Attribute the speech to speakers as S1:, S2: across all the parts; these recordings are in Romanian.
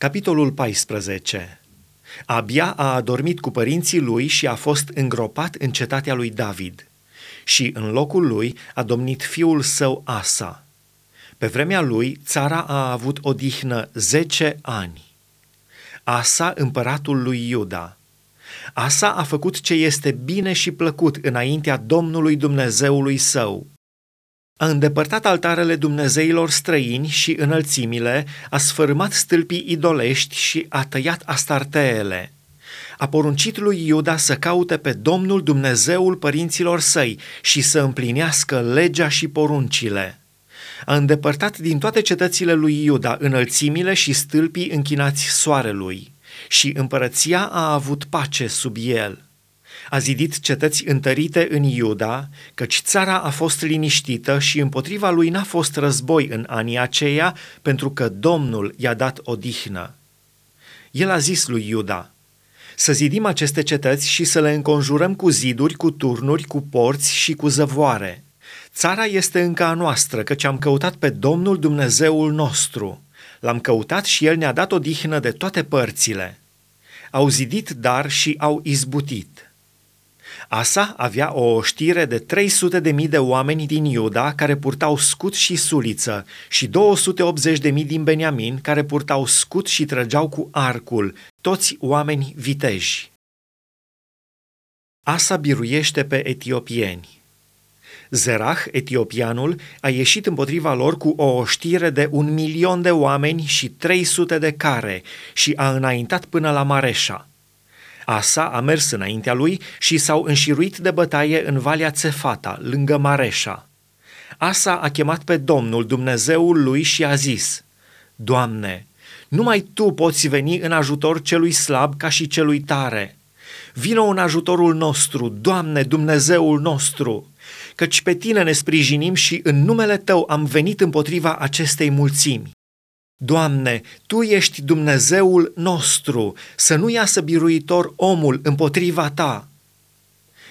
S1: Capitolul 14 Abia a adormit cu părinții lui și a fost îngropat în cetatea lui David. Și în locul lui a domnit fiul său Asa. Pe vremea lui, țara a avut odihnă zece ani. Asa, împăratul lui Iuda. Asa a făcut ce este bine și plăcut înaintea Domnului Dumnezeului său a îndepărtat altarele dumnezeilor străini și înălțimile, a sfărâmat stâlpii idolești și a tăiat astarteele. A poruncit lui Iuda să caute pe Domnul Dumnezeul părinților săi și să împlinească legea și poruncile. A îndepărtat din toate cetățile lui Iuda înălțimile și stâlpii închinați soarelui și împărăția a avut pace sub el – a zidit cetăți întărite în Iuda, căci țara a fost liniștită și împotriva lui n-a fost război în anii aceia, pentru că Domnul i-a dat odihnă. El a zis lui Iuda, să zidim aceste cetăți și să le înconjurăm cu ziduri, cu turnuri, cu porți și cu zăvoare. Țara este încă a noastră, căci am căutat pe Domnul Dumnezeul nostru. L-am căutat și El ne-a dat odihnă de toate părțile. Au zidit dar și au izbutit. Asa avea o știre de 300 de mii de oameni din Iuda care purtau scut și suliță și 280 de mii din Beniamin care purtau scut și trăgeau cu arcul, toți oameni viteji. Asa biruiește pe etiopieni. Zerah, etiopianul, a ieșit împotriva lor cu o oștire de un milion de oameni și 300 de care și a înaintat până la Mareșa. Asa a mers înaintea lui și s-au înșiruit de bătaie în Valea Cefata, lângă Mareșa. Asa a chemat pe Domnul, Dumnezeul lui, și a zis, Doamne, numai Tu poți veni în ajutor celui slab ca și celui tare. Vino în ajutorul nostru, Doamne, Dumnezeul nostru, căci pe Tine ne sprijinim și în numele Tău am venit împotriva acestei mulțimi. Doamne, Tu ești Dumnezeul nostru, să nu iasă biruitor omul împotriva Ta.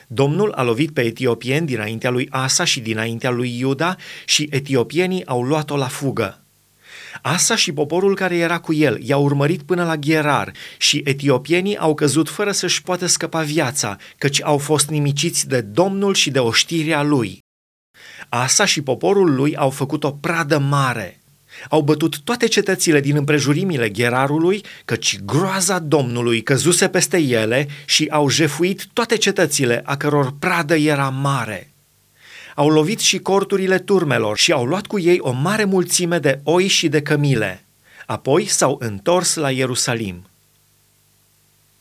S1: Domnul a lovit pe etiopieni dinaintea lui Asa și dinaintea lui Iuda și etiopienii au luat-o la fugă. Asa și poporul care era cu el i-au urmărit până la Gherar și etiopienii au căzut fără să-și poată scăpa viața, căci au fost nimiciți de Domnul și de oștirea lui. Asa și poporul lui au făcut o pradă mare – au bătut toate cetățile din împrejurimile Gherarului, căci groaza Domnului căzuse peste ele și au jefuit toate cetățile a căror pradă era mare. Au lovit și corturile turmelor și au luat cu ei o mare mulțime de oi și de cămile. Apoi s-au întors la Ierusalim.